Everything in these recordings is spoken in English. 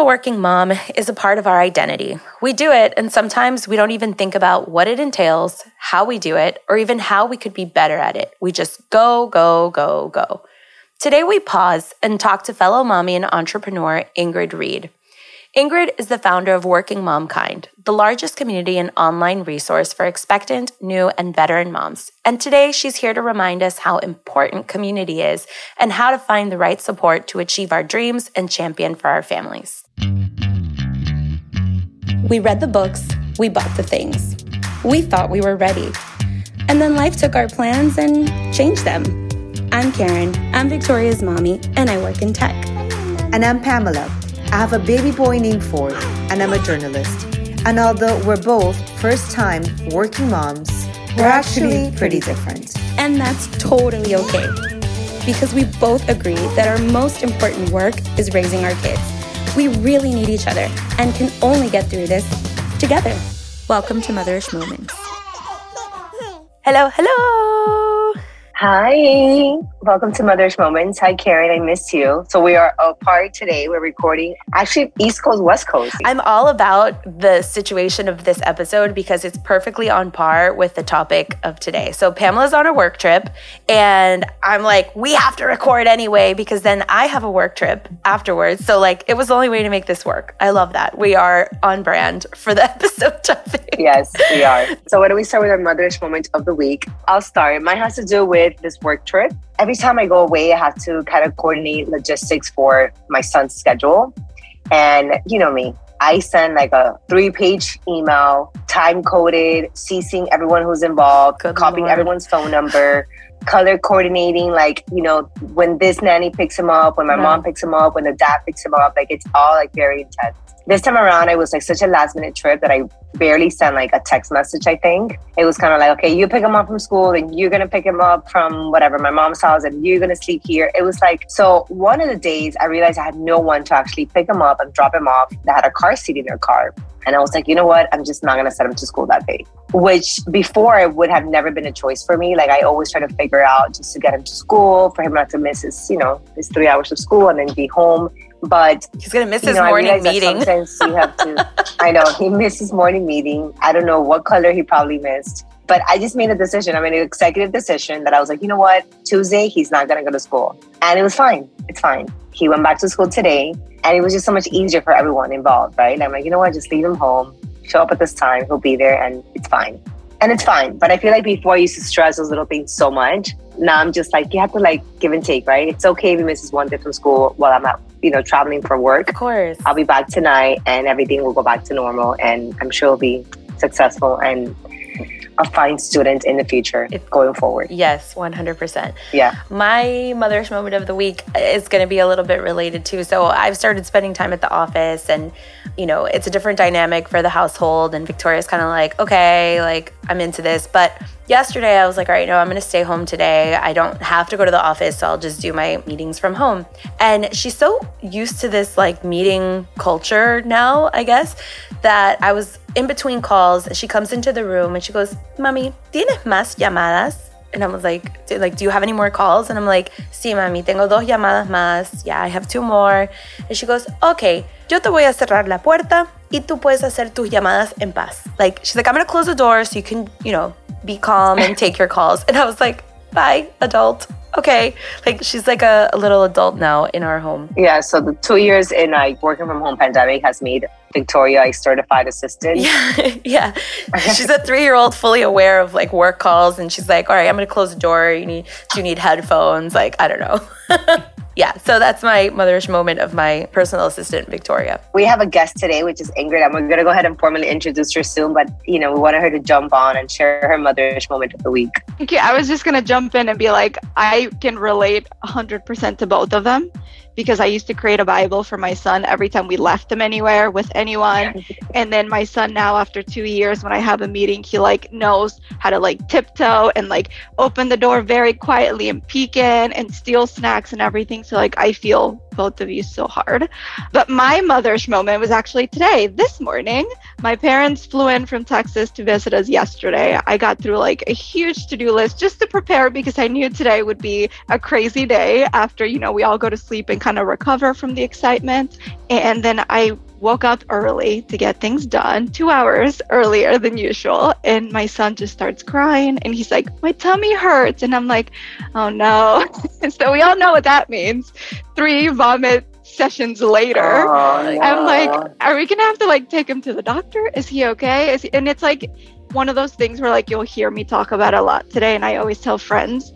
a working mom is a part of our identity. We do it, and sometimes we don't even think about what it entails, how we do it, or even how we could be better at it. We just go, go, go, go. Today, we pause and talk to fellow mommy and entrepreneur Ingrid Reed. Ingrid is the founder of Working Momkind, the largest community and online resource for expectant, new, and veteran moms. And today she's here to remind us how important community is and how to find the right support to achieve our dreams and champion for our families. We read the books, we bought the things. We thought we were ready. And then life took our plans and changed them. I'm Karen, I'm Victoria's mommy, and I work in tech. And I'm Pamela. I have a baby boy named Ford, and I'm a journalist. And although we're both first time working moms, we're actually pretty different. And that's totally okay. Because we both agree that our most important work is raising our kids. We really need each other and can only get through this together. Welcome to Motherish Moments. Hello, hello. Hi, welcome to Motherish Moments. Hi, Karen. I missed you. So we are apart today. We're recording actually East Coast, West Coast. I'm all about the situation of this episode because it's perfectly on par with the topic of today. So Pamela's on a work trip, and I'm like, we have to record anyway because then I have a work trip afterwards. So like, it was the only way to make this work. I love that we are on brand for the episode topic. Yes, we are. So why don't we start with our Mother's Moment of the week? I'll start. Mine has to do with this work trip. Every time I go away, I have to kind of coordinate logistics for my son's schedule. And you know me, I send like a three page email, time coded, ceasing everyone who's involved, Good copying Lord. everyone's phone number, color coordinating, like, you know, when this nanny picks him up, when my mm-hmm. mom picks him up, when the dad picks him up, like it's all like very intense. This time around, it was like such a last minute trip that I barely sent like a text message, I think. It was kind of like, okay, you pick him up from school and you're going to pick him up from whatever, my mom's house, and you're going to sleep here. It was like, so one of the days I realized I had no one to actually pick him up and drop him off that had a car seat in their car. And I was like, you know what? I'm just not going to send him to school that day, which before it would have never been a choice for me. Like I always try to figure out just to get him to school, for him not to miss his, you know, his three hours of school and then be home but he's gonna miss his know, morning meeting. Sometimes you have to. I know he missed his morning meeting. I don't know what color he probably missed, but I just made a decision. I made an executive decision that I was like, you know what, Tuesday he's not gonna go to school, and it was fine. It's fine. He went back to school today, and it was just so much easier for everyone involved, right? And I'm like, you know what, just leave him home. Show up at this time. He'll be there, and it's fine. And it's fine. But I feel like before I used to stress those little things so much. Now I'm just like, you have to like give and take, right? It's okay if he misses one day from school while I'm at you know, traveling for work. Of course. I'll be back tonight and everything will go back to normal and I'm sure it'll be successful and a fine student in the future it's, going forward. Yes, 100%. Yeah. My mother's moment of the week is going to be a little bit related too. So I've started spending time at the office and, you know, it's a different dynamic for the household. And Victoria's kind of like, okay, like I'm into this. But yesterday I was like, all right, no, I'm to stay home today. I don't have to go to the office, so I'll just do my meetings from home. And she's so used to this like meeting culture now, I guess, that I was in between calls. She comes into the room and she goes, Mami, ¿tienes más llamadas? And I was like, like, do you have any more calls? And I'm like, sí, mami, tengo dos llamadas más. Yeah, I have two more. And she goes, okay, yo te voy a cerrar la puerta y tú puedes hacer tus llamadas en paz. Like, she's like, I'm to close the door so you can, you know, be calm and take your calls. And I was like, bye, adult. Okay. Like she's like a, a, little adult now in our home. Yeah. So the two years in like working from home pandemic has made Victoria a certified assistant. Yeah. yeah. She's a three year old fully aware of like work calls and she's like, all right, I'm gonna close the door. You need do you need headphones? Like, I don't know. yeah, so that's my motherish moment of my personal assistant, Victoria. We have a guest today, which is Ingrid, and we're going to go ahead and formally introduce her soon. But, you know, we wanted her to jump on and share her motherish moment of the week. Thank you. I was just going to jump in and be like, I can relate 100% to both of them because I used to create a Bible for my son every time we left him anywhere with anyone. And then my son now after 2 years when I have a meeting, he like knows how to like tiptoe and like open the door very quietly and peek in and steal snacks and everything. So like I feel both of you so hard. But my mother's moment was actually today, this morning. My parents flew in from Texas to visit us yesterday. I got through like a huge to do list just to prepare because I knew today would be a crazy day after, you know, we all go to sleep and kind of recover from the excitement. And then I woke up early to get things done, two hours earlier than usual. And my son just starts crying and he's like, My tummy hurts. And I'm like, Oh no. and so we all know what that means. Three vomit sessions later. Oh, I'm like, Are we going to have to like take him to the doctor? Is he okay? Is he? And it's like one of those things where like you'll hear me talk about a lot today. And I always tell friends,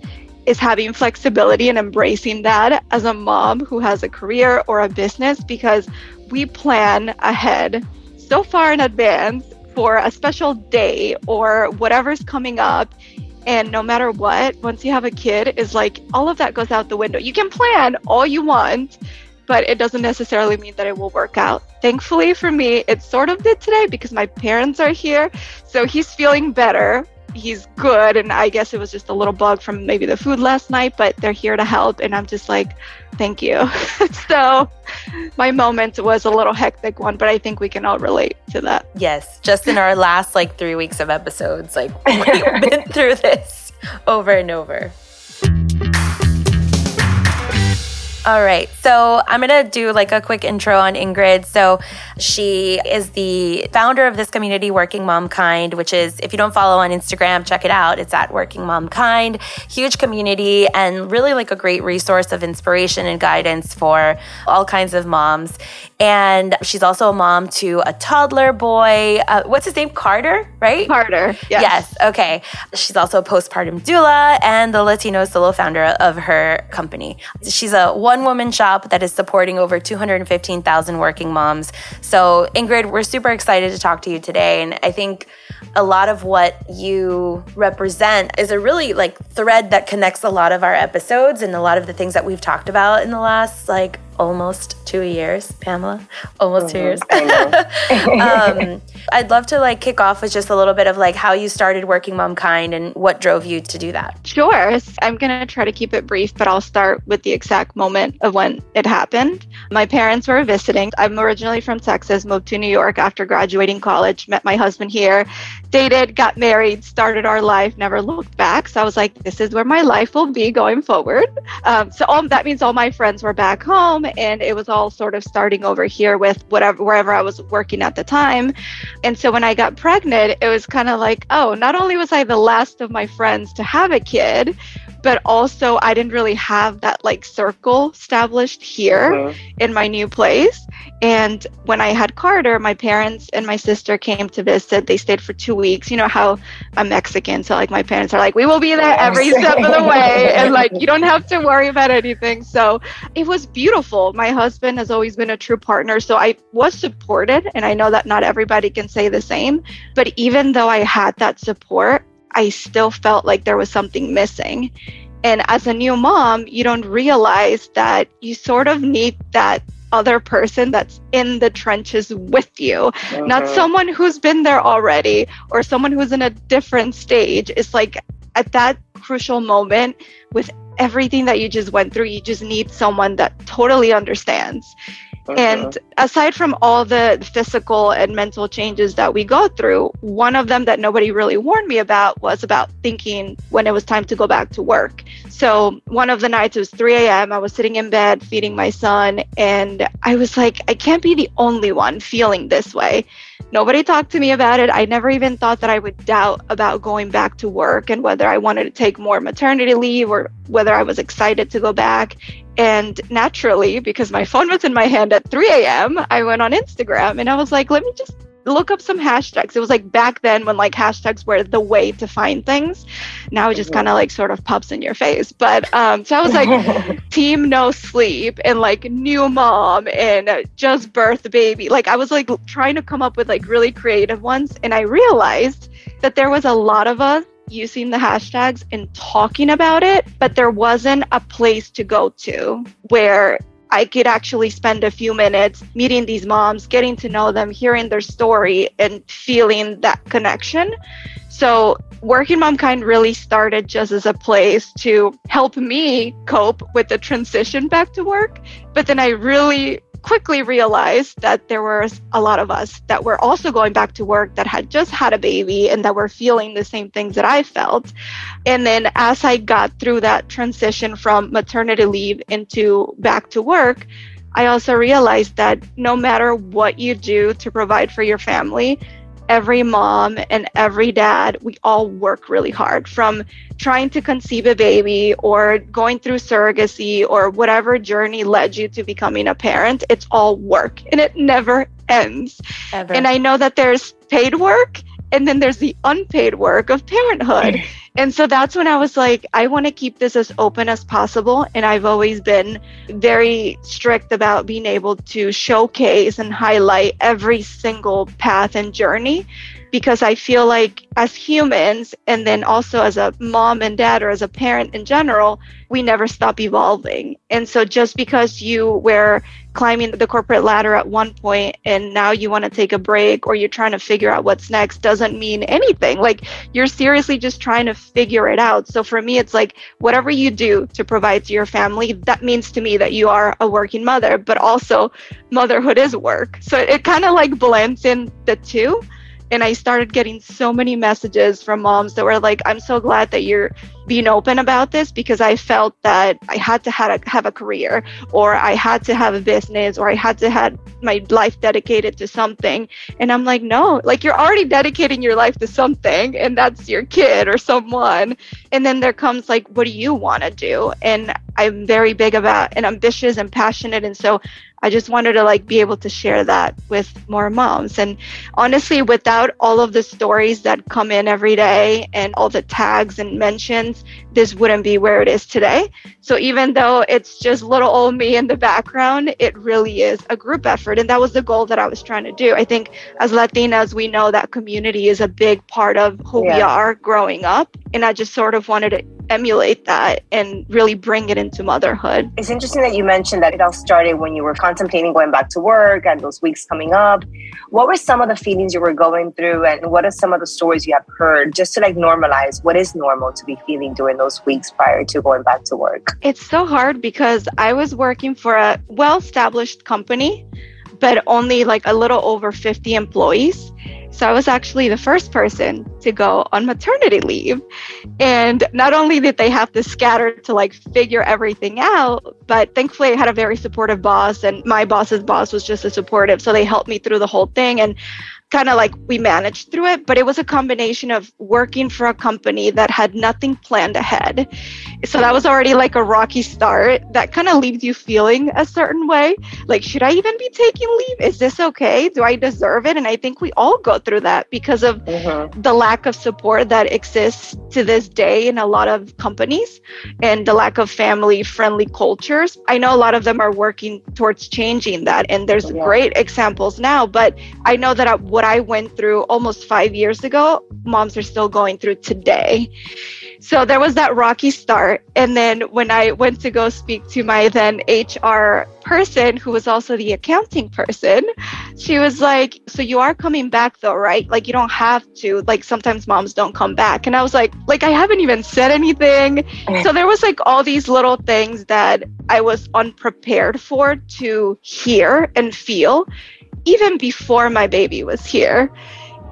is having flexibility and embracing that as a mom who has a career or a business because we plan ahead so far in advance for a special day or whatever's coming up. And no matter what once you have a kid is like all of that goes out the window. You can plan all you want but it doesn't necessarily mean that it will work out. Thankfully for me it sort of did today because my parents are here so he's feeling better he's good and i guess it was just a little bug from maybe the food last night but they're here to help and i'm just like thank you. So my moment was a little hectic one but i think we can all relate to that. Yes just in our last like three weeks of episodes like we've been through this over and over all right. So I'm going to do like a quick intro on Ingrid. So she is the founder of this community, Working Mom Kind, which is, if you don't follow on Instagram, check it out. It's at Working Mom Kind. Huge community and really like a great resource of inspiration and guidance for all kinds of moms. And she's also a mom to a toddler boy. Uh, what's his name? Carter, right? Carter. Yes. yes. Okay. She's also a postpartum doula and the Latino solo founder of her company. She's a one one woman shop that is supporting over 215,000 working moms. So, Ingrid, we're super excited to talk to you today. And I think a lot of what you represent is a really like thread that connects a lot of our episodes and a lot of the things that we've talked about in the last like almost two years, Pamela. Almost two years. um, I'd love to like kick off with just a little bit of like how you started working mom kind and what drove you to do that. Sure. I'm gonna try to keep it brief, but I'll start with the exact moment of when it happened. My parents were visiting. I'm originally from Texas, moved to New York after graduating college, met my husband here, dated, got married, started our life, never looked back. So I was like, this is where my life will be going forward. Um, so all, that means all my friends were back home and it was all sort of starting over here with whatever wherever I was working at the time. And so when I got pregnant, it was kind of like, oh, not only was I the last of my friends to have a kid, but also I didn't really have that like circle established here uh-huh. in my new place. And when I had Carter, my parents and my sister came to visit. They stayed for two weeks. You know how I'm Mexican, so like my parents are like, we will be there every step of the way, and like you don't have to worry about anything. So it was beautiful. My husband has always been a true partner, so I was supported, and I know that not everybody can say the same. But even though I had that support, I still felt like there was something missing. And as a new mom, you don't realize that you sort of need that other person that's in the trenches with you, uh-huh. not someone who's been there already or someone who's in a different stage. It's like at that crucial moment with everything that you just went through, you just need someone that totally understands. Uh-huh. And aside from all the physical and mental changes that we go through, one of them that nobody really warned me about was about thinking when it was time to go back to work. So one of the nights it was 3 a.m. I was sitting in bed feeding my son, and I was like, I can't be the only one feeling this way. Nobody talked to me about it. I never even thought that I would doubt about going back to work and whether I wanted to take more maternity leave or whether I was excited to go back. And naturally, because my phone was in my hand at 3 a.m., I went on Instagram and I was like, let me just look up some hashtags. It was like back then when like hashtags were the way to find things. Now it just kind of like sort of pops in your face. But um, so I was like team no sleep and like new mom and just birth baby. Like I was like trying to come up with like really creative ones. And I realized that there was a lot of us using the hashtags and talking about it, but there wasn't a place to go to where I could actually spend a few minutes meeting these moms, getting to know them, hearing their story, and feeling that connection. So, Working Mom Kind really started just as a place to help me cope with the transition back to work. But then I really quickly realized that there were a lot of us that were also going back to work that had just had a baby and that were feeling the same things that I felt. And then as I got through that transition from maternity leave into back to work, I also realized that no matter what you do to provide for your family, every mom and every dad, we all work really hard from trying to conceive a baby or going through surrogacy or whatever journey led you to becoming a parent. It's all work and it never ends. Ever. And I know that there's paid work and then there's the unpaid work of parenthood. and so that's when I was like, I want to keep this as open as possible. And I've always been very strict about being able to showcase and highlight every single path and journey because I feel like as humans, and then also as a mom and dad or as a parent in general, we never stop evolving. And so just because you were climbing the corporate ladder at one point and now you want to take a break or you're trying to figure out what's next doesn't mean anything. Like you're seriously just trying to figure it out. So for me, it's like whatever you do to provide to your family, that means to me that you are a working mother, but also motherhood is work. So it kind of like blends in the two and I started getting so many messages from moms that were like, I'm so glad that you're being open about this because I felt that I had to have a, have a career or I had to have a business or I had to have my life dedicated to something. And I'm like, no, like you're already dedicating your life to something and that's your kid or someone. And then there comes like, what do you want to do? And I'm very big about and ambitious and passionate. And so I just wanted to like be able to share that with more moms. And honestly, without all of the stories that come in every day and all the tags and mentions, events this wouldn't be where it is today. So even though it's just little old me in the background, it really is a group effort. And that was the goal that I was trying to do. I think as Latinas, we know that community is a big part of who yeah. we are growing up. And I just sort of wanted to emulate that and really bring it into motherhood. It's interesting that you mentioned that it all started when you were contemplating going back to work and those weeks coming up. What were some of the feelings you were going through and what are some of the stories you have heard just to like normalize what is normal to be feeling during those weeks prior to going back to work? It's so hard because I was working for a well-established company but only like a little over 50 employees. So I was actually the first person to go on maternity leave. And not only did they have to scatter to like figure everything out, but thankfully I had a very supportive boss and my boss's boss was just as supportive. So they helped me through the whole thing. And kind of like we managed through it, but it was a combination of working for a company that had nothing planned ahead. So that was already like a rocky start. That kind of leaves you feeling a certain way. Like, should I even be taking leave? Is this okay? Do I deserve it? And I think we all go through that because of mm-hmm. the lack of support that exists to this day in a lot of companies and the lack of family friendly cultures. I know a lot of them are working towards changing that. And there's yeah. great examples now, but I know that what what I went through almost five years ago, moms are still going through today. So there was that rocky start. And then when I went to go speak to my then HR person, who was also the accounting person, she was like, So you are coming back though, right? Like you don't have to. Like sometimes moms don't come back. And I was like, like I haven't even said anything. so there was like all these little things that I was unprepared for to hear and feel even before my baby was here.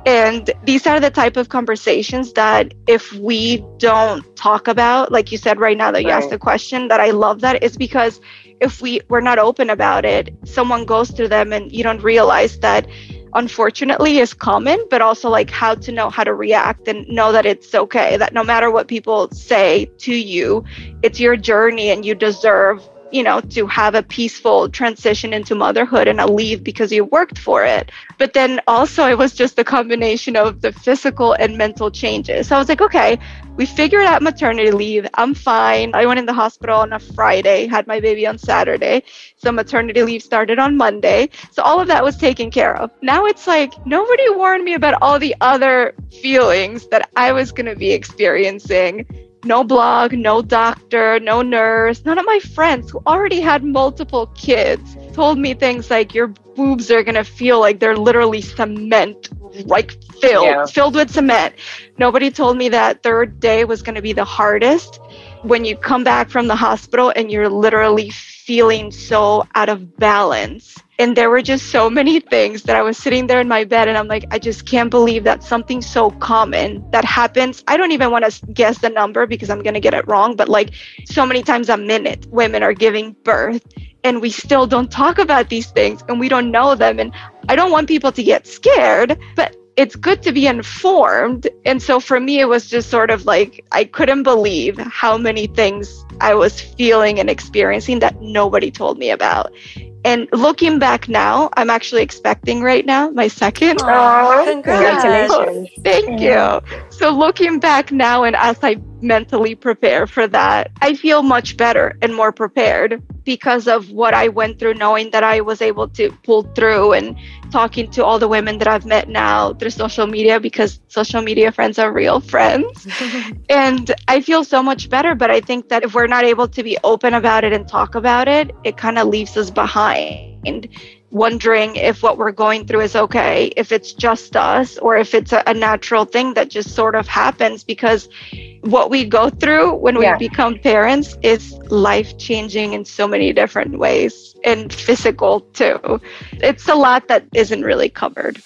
And these are the type of conversations that if we don't talk about, like you said right now that you right. asked the question, that I love that is because if we we're not open about it, someone goes through them and you don't realize that unfortunately is common, but also like how to know how to react and know that it's okay, that no matter what people say to you, it's your journey and you deserve you know, to have a peaceful transition into motherhood and a leave because you worked for it. But then also, it was just a combination of the physical and mental changes. So I was like, okay, we figured out maternity leave. I'm fine. I went in the hospital on a Friday, had my baby on Saturday. So maternity leave started on Monday. So all of that was taken care of. Now it's like nobody warned me about all the other feelings that I was going to be experiencing no blog, no doctor, no nurse. None of my friends who already had multiple kids told me things like your boobs are going to feel like they're literally cement like filled, yeah. filled with cement. Nobody told me that third day was going to be the hardest when you come back from the hospital and you're literally feeling so out of balance. And there were just so many things that I was sitting there in my bed and I'm like, I just can't believe that something so common that happens. I don't even want to guess the number because I'm going to get it wrong, but like so many times a minute, women are giving birth and we still don't talk about these things and we don't know them. And I don't want people to get scared, but it's good to be informed. And so for me, it was just sort of like I couldn't believe how many things I was feeling and experiencing that nobody told me about. And looking back now, I'm actually expecting right now my second. Oh, congratulations. Thank you. So looking back now and as I mentally prepare for that, I feel much better and more prepared because of what I went through, knowing that I was able to pull through and talking to all the women that I've met now through social media because social media friends are real friends. and I feel so much better. But I think that if we're not able to be open about it and talk about it, it kind of leaves us behind wondering if what we're going through is okay, if it's just us, or if it's a, a natural thing that just sort of happens because what we go through when we yeah. become parents is life changing in so many different ways and physical too. It's a lot that isn't really covered.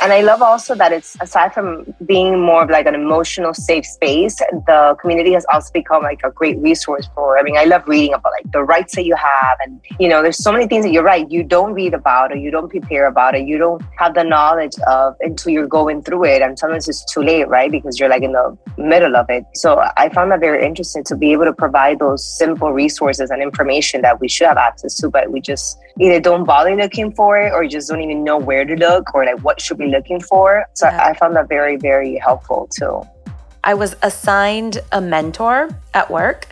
And I love also that it's aside from being more of like an emotional safe space, the community has also become like a great resource for. I mean, I love reading about like the rights that you have, and you know, there's so many things that you're right you don't read about or you don't prepare about it, you don't have the knowledge of until you're going through it, and sometimes it's too late, right? Because you're like in the middle of it. So I found that very interesting to be able to provide those simple resources and information that we should have access to, but we just either don't bother looking for it or just don't even know where to look or like what should be mm-hmm. looking for. So yeah. I found that very, very helpful too. I was assigned a mentor at work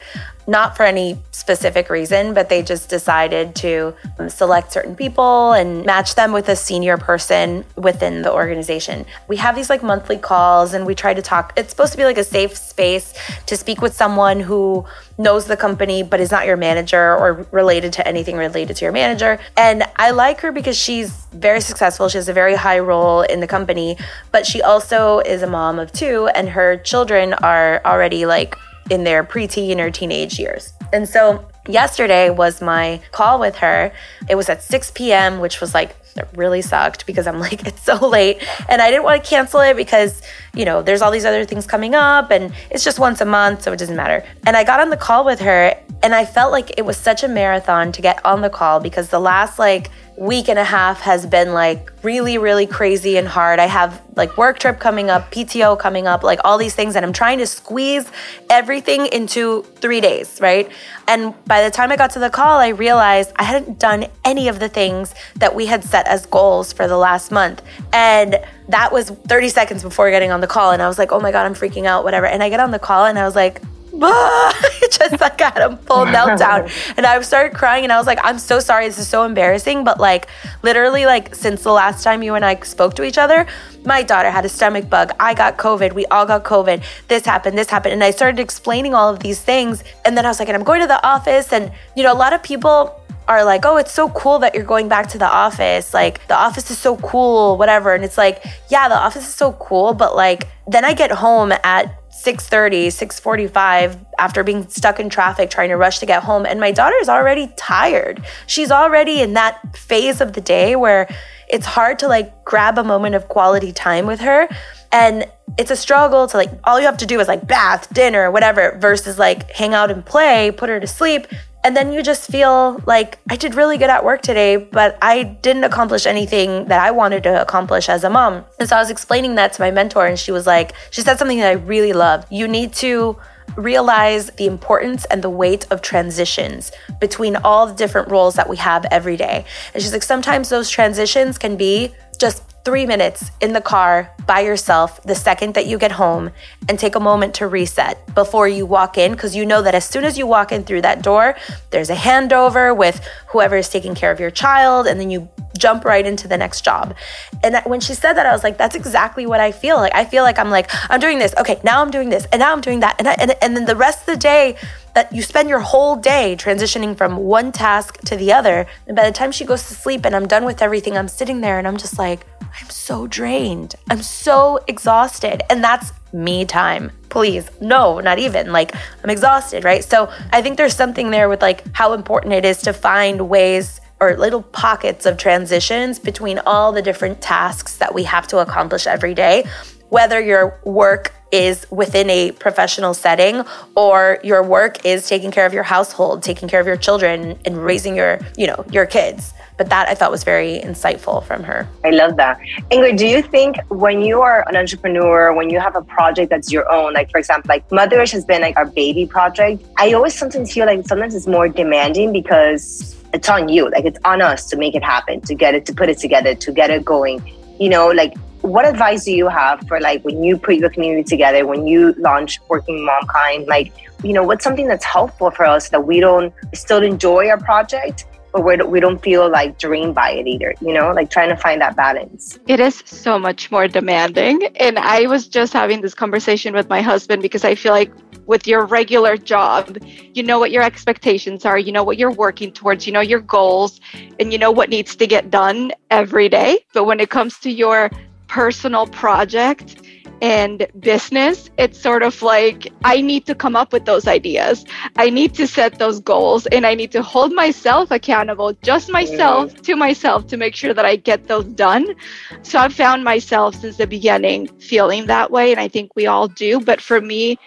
not for any specific reason, but they just decided to select certain people and match them with a senior person within the organization. We have these like monthly calls and we try to talk. It's supposed to be like a safe space to speak with someone who knows the company but is not your manager or related to anything related to your manager. And I like her because she's very successful. She has a very high role in the company, but she also is a mom of two and her children are already like in their preteen or teenage years. And so yesterday was my call with her. It was at 6 p.m., which was like, it really sucked because I'm like, it's so late. And I didn't want to cancel it because, you know, there's all these other things coming up and it's just once a month, so it doesn't matter. And I got on the call with her and I felt like it was such a marathon to get on the call because the last like week and a half has been like really, really crazy and hard. I have like work trip coming up, PTO coming up, like all these things, and I'm trying to squeeze everything into three days, right? And by the time I got to the call, I realized I hadn't done any of the things that we had set as goals for the last month. And that was 30 seconds before getting on the call. And I was like, oh my God, I'm freaking out, whatever. And I get on the call and I was like, just like I had a full meltdown. And I started crying and I was like, I'm so sorry. This is so embarrassing. But like literally, like since the last time you and I spoke to each other, my daughter had a stomach bug. I got COVID. We all got COVID. This happened, this happened. And I started explaining all of these things. And then I was like, and I'm going to the office. And, you know, a lot of people are like, oh, it's so cool that you're going back to the office. Like, the office is so cool, whatever. And it's like, yeah, the office is so cool. But like, then I get home at 6:30, 6:45 after being stuck in traffic trying to rush to get home. And my daughter is already tired. She's already in that phase of the day where it's hard to like grab a moment of quality time with her. And it's a struggle to like all you have to do is like bath, dinner, whatever versus like hang out and play, put her to sleep and then you just feel like I did really good at work today, but I didn't accomplish anything that I wanted to accomplish as a mom. And so I was explaining that to my mentor, and she was like, she said something that I really loved. You need to realize the importance and the weight of transitions between all the different roles that we have every day. And she's like, sometimes those transitions can be just three minutes in the car by yourself the second that you get home and take a moment to reset before you walk in because you know that as soon as you walk in through that door, there's a handover with whoever is taking care of your child, and then you jump right into the next job. And when she said that, I was like, that's exactly what I feel like. I feel like I'm like, I'm doing this. Okay, now I'm doing this. And now I'm doing that. And, I, and, and then the rest of the day, that you spend your whole day transitioning from one task to the other. And by the time she goes to sleep and I'm done with everything, I'm sitting there and I'm just like, I'm so drained. I'm so exhausted. And that's me time. Please. No, not even. Like, I'm exhausted, right? So I think there's something there with like how important it is to find ways or little pockets of transitions between all the different tasks that we have to accomplish every day, whether your work is within a professional setting or your work is taking care of your household, taking care of your children and raising your, you know, your kids. But that I thought was very insightful from her. I love that. Ingrid, do you think when you are an entrepreneur, when you have a project that's your own, like for example, like Motherish has been like our baby project, I always sometimes feel like sometimes it's more demanding because it's on you. Like it's on us to make it happen, to get it, to put it together, to get it going. You know, like what advice do you have for like when you put your community together, when you launch Working Mom Kind? Like, you know, what's something that's helpful for us that we don't still enjoy our project, but we don't, we don't feel like drained by it either, you know, like trying to find that balance. It is so much more demanding. And I was just having this conversation with my husband because I feel like with your regular job, you know what your expectations are, you know what you're working towards, you know your goals, and you know what needs to get done every day. But when it comes to your personal project and business, it's sort of like I need to come up with those ideas. I need to set those goals and I need to hold myself accountable, just myself yeah. to myself to make sure that I get those done. So I've found myself since the beginning feeling that way. And I think we all do. But for me,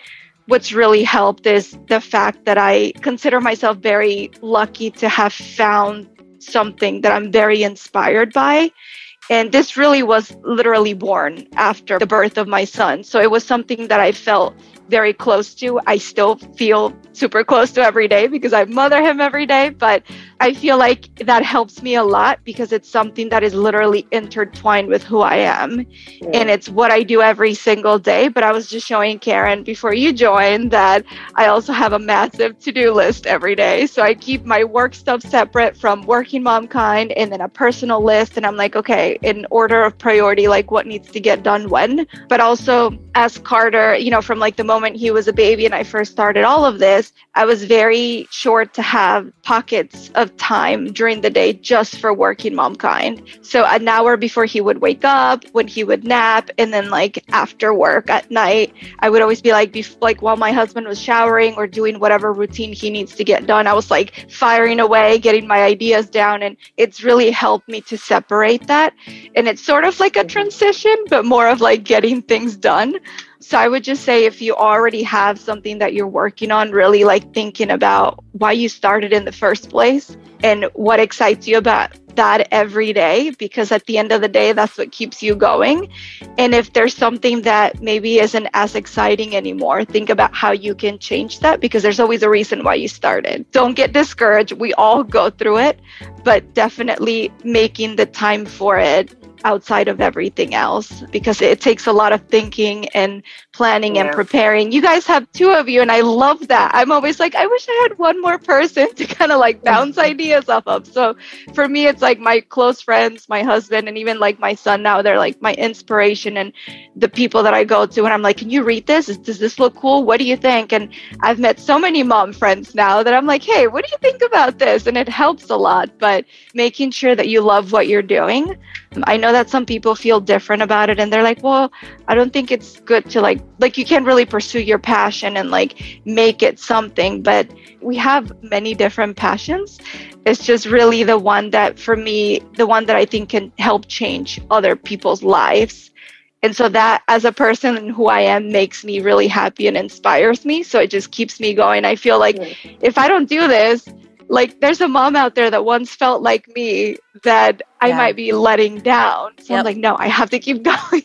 what's really helped is the fact that I consider myself very lucky to have found something that I'm very inspired by and this really was literally born after the birth of my son. So it was something that I felt very close to. I still feel super close to every day because I mother him every day, but I feel like that helps me a lot because it's something that is literally intertwined with who I am. Yeah. And it's what I do every single day. But I was just showing Karen before you joined that I also have a massive to do list every day. So I keep my work stuff separate from working mom kind and then a personal list. And I'm like, okay, in order of priority, like what needs to get done when. But also, as Carter, you know, from like the moment he was a baby and I first started all of this, I was very short to have pockets of time during the day just for working mom kind. So an hour before he would wake up, when he would nap, and then like after work at night, I would always be like, bef- like while my husband was showering or doing whatever routine he needs to get done, I was like firing away, getting my ideas down, and it's really helped me to separate that. And it's sort of like a transition, but more of like getting things done. So I would just say if you already have something that you're working on, really like thinking about why you started in the first place and what excites you about that every day, because at the end of the day, that's what keeps you going. And if there's something that maybe isn't as exciting anymore, think about how you can change that because there's always a reason why you started. Don't get discouraged. We all go through it, but definitely making the time for it outside of everything else because it takes a lot of thinking and planning yeah. and preparing. You guys have two of you, and I love that. I'm always like, I wish I had one more person to kind of like bounce ideas off of. So for me, it's like my close friends, my husband, and even like my son now, they're like my inspiration and the people that I go to. And I'm like, can you read this? Does this look cool? What do you think? And I've met so many mom friends now that I'm like, hey, what do you think about this? And it helps a lot. But making sure that you love what you're doing. I know that some people feel different about it and they're like, well, I don't think it's good to like like you can't really pursue your passion and like make it something but we have many different passions. It's just really the one that for me the one that i think can help change other people's lives. And so that as a person and who i am makes me really happy and inspires me. So it just keeps me going. I feel like if i don't do this like there's a mom out there that once felt like me that I might be letting down. So yep. I'm like, no, I have to keep going.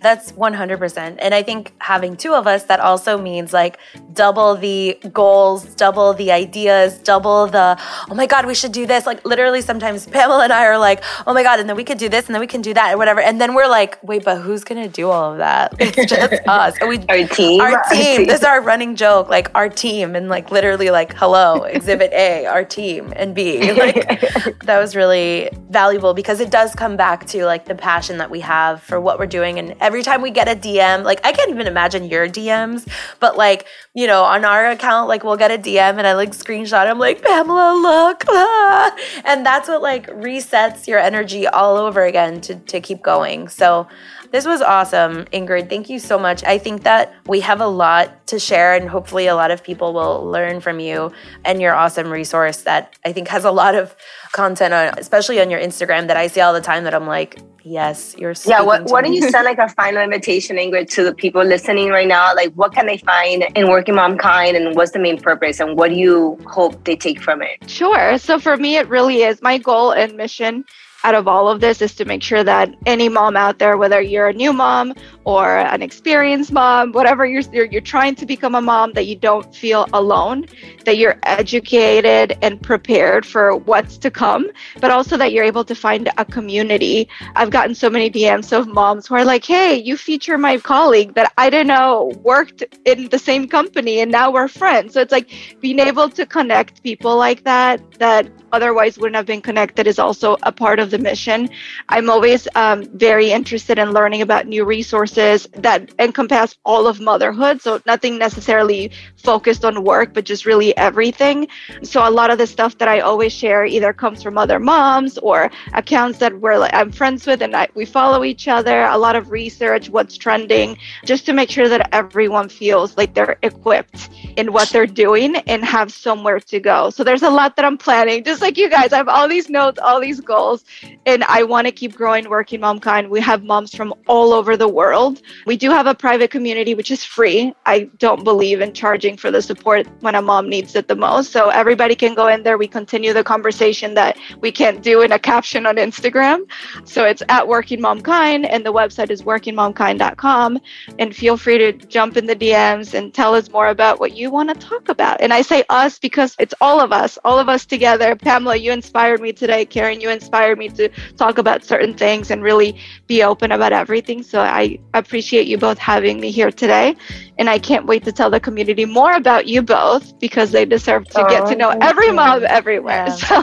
That's 100%. And I think having two of us, that also means like double the goals, double the ideas, double the, oh my God, we should do this. Like literally sometimes Pamela and I are like, oh my God, and then we could do this and then we can do that or whatever. And then we're like, wait, but who's going to do all of that? It's just us. And we, our team. Our team. This is our running joke, like our team. And like literally like, hello, exhibit A, our team, and B. Like that was really valuable because it does come back to like the passion that we have for what we're doing. And every time we get a DM, like I can't even imagine your DMs, but like, you know, on our account, like we'll get a DM and I like screenshot, I'm like, Pamela, look. Ah. And that's what like resets your energy all over again to, to keep going. So this was awesome, Ingrid. Thank you so much. I think that we have a lot to share, and hopefully, a lot of people will learn from you and your awesome resource that I think has a lot of content, on, especially on your Instagram, that I see all the time. That I'm like, yes, you're. So Yeah. What What do you send like a final invitation, Ingrid, to the people listening right now? Like, what can they find in Working Mom Kind, and what's the main purpose, and what do you hope they take from it? Sure. So for me, it really is my goal and mission out of all of this is to make sure that any mom out there, whether you're a new mom or an experienced mom, whatever you're, you're, you're trying to become a mom, that you don't feel alone, that you're educated and prepared for what's to come, but also that you're able to find a community. I've gotten so many DMs of moms who are like, "Hey, you feature my colleague that I didn't know worked in the same company, and now we're friends." So it's like being able to connect people like that that otherwise wouldn't have been connected is also a part of the mission. I'm always um, very interested in learning about new resources that encompass all of motherhood. So nothing necessarily focused on work, but just really everything. So a lot of the stuff that I always share either comes from other moms or accounts that we're I'm friends with and I, we follow each other. A lot of research, what's trending, just to make sure that everyone feels like they're equipped in what they're doing and have somewhere to go. So there's a lot that I'm planning. Just like you guys, I have all these notes, all these goals, and I want to keep growing Working Mom Kind. We have moms from all over the world. We do have a private community, which is free. I don't believe in charging for the support when a mom needs it the most. So everybody can go in there. We continue the conversation that we can't do in a caption on Instagram. So it's at Working Mom Kind, and the website is workingmomkind.com. And feel free to jump in the DMs and tell us more about what you want to talk about. And I say us because it's all of us, all of us together Pamela, you inspired me today. Karen, you inspired me to talk about certain things and really be open about everything. So I appreciate you both having me here today. And I can't wait to tell the community more about you both because they deserve to oh, get to know every mom everywhere. Yeah. So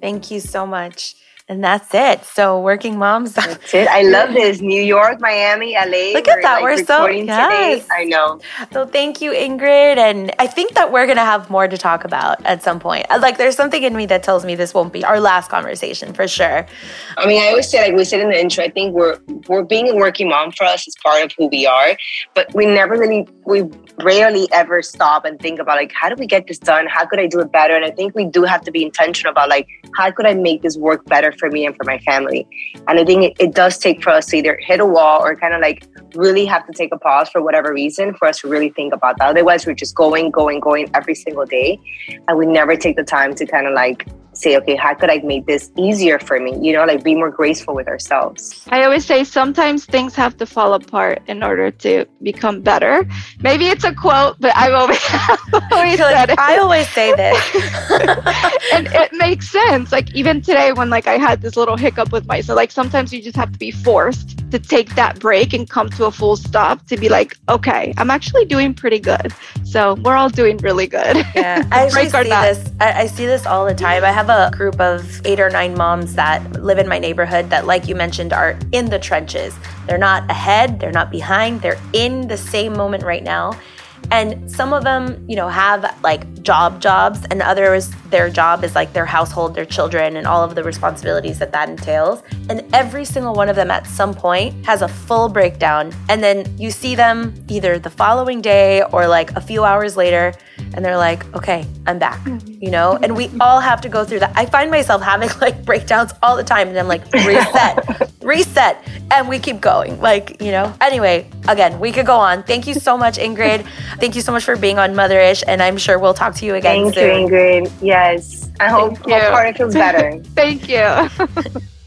thank you so much. And that's it. So working moms. That's it. I love this. New York, Miami, LA. Look at that. Like we're so yes. Today. I know. So thank you, Ingrid. And I think that we're gonna have more to talk about at some point. Uh, like there's something in me that tells me this won't be our last conversation for sure. I mean, I always say like we said in the intro, I think we're we're being a working mom for us is part of who we are. But we never really we rarely ever stop and think about like how do we get this done? How could I do it better? And I think we do have to be intentional about like how could I make this work better for me and for my family. And I think it, it does take for us to either hit a wall or kind of like really have to take a pause for whatever reason for us to really think about that. Otherwise, we're just going, going, going every single day. And we never take the time to kind of like say, okay, how could I make this easier for me? You know, like be more graceful with ourselves. I always say sometimes things have to fall apart in order to become better. Maybe it's a quote, but I've always, always said it. I always say this. and it makes sense. Like even today when like I had this little hiccup with myself, like sometimes you just have to be forced to take that break and come to a full stop to be like, okay, I'm actually doing pretty good. So we're all doing really good. Yeah, I actually see this. I, I see this all the time. I have a group of eight or nine moms that live in my neighborhood that, like you mentioned, are in the trenches. They're not ahead. They're not behind. They're in the same moment right now. And some of them, you know, have like job jobs, and others, their job is like their household, their children, and all of the responsibilities that that entails. And every single one of them at some point has a full breakdown. And then you see them either the following day or like a few hours later, and they're like, okay, I'm back, mm-hmm. you know? And we all have to go through that. I find myself having like breakdowns all the time, and I'm like, reset, reset, and we keep going. Like, you know? Anyway, again, we could go on. Thank you so much, Ingrid. Thank you so much for being on Motherish, and I'm sure we'll talk to you again Thank soon. you, Ingrid. Yes. I hope, hope Carter feels better. Thank you.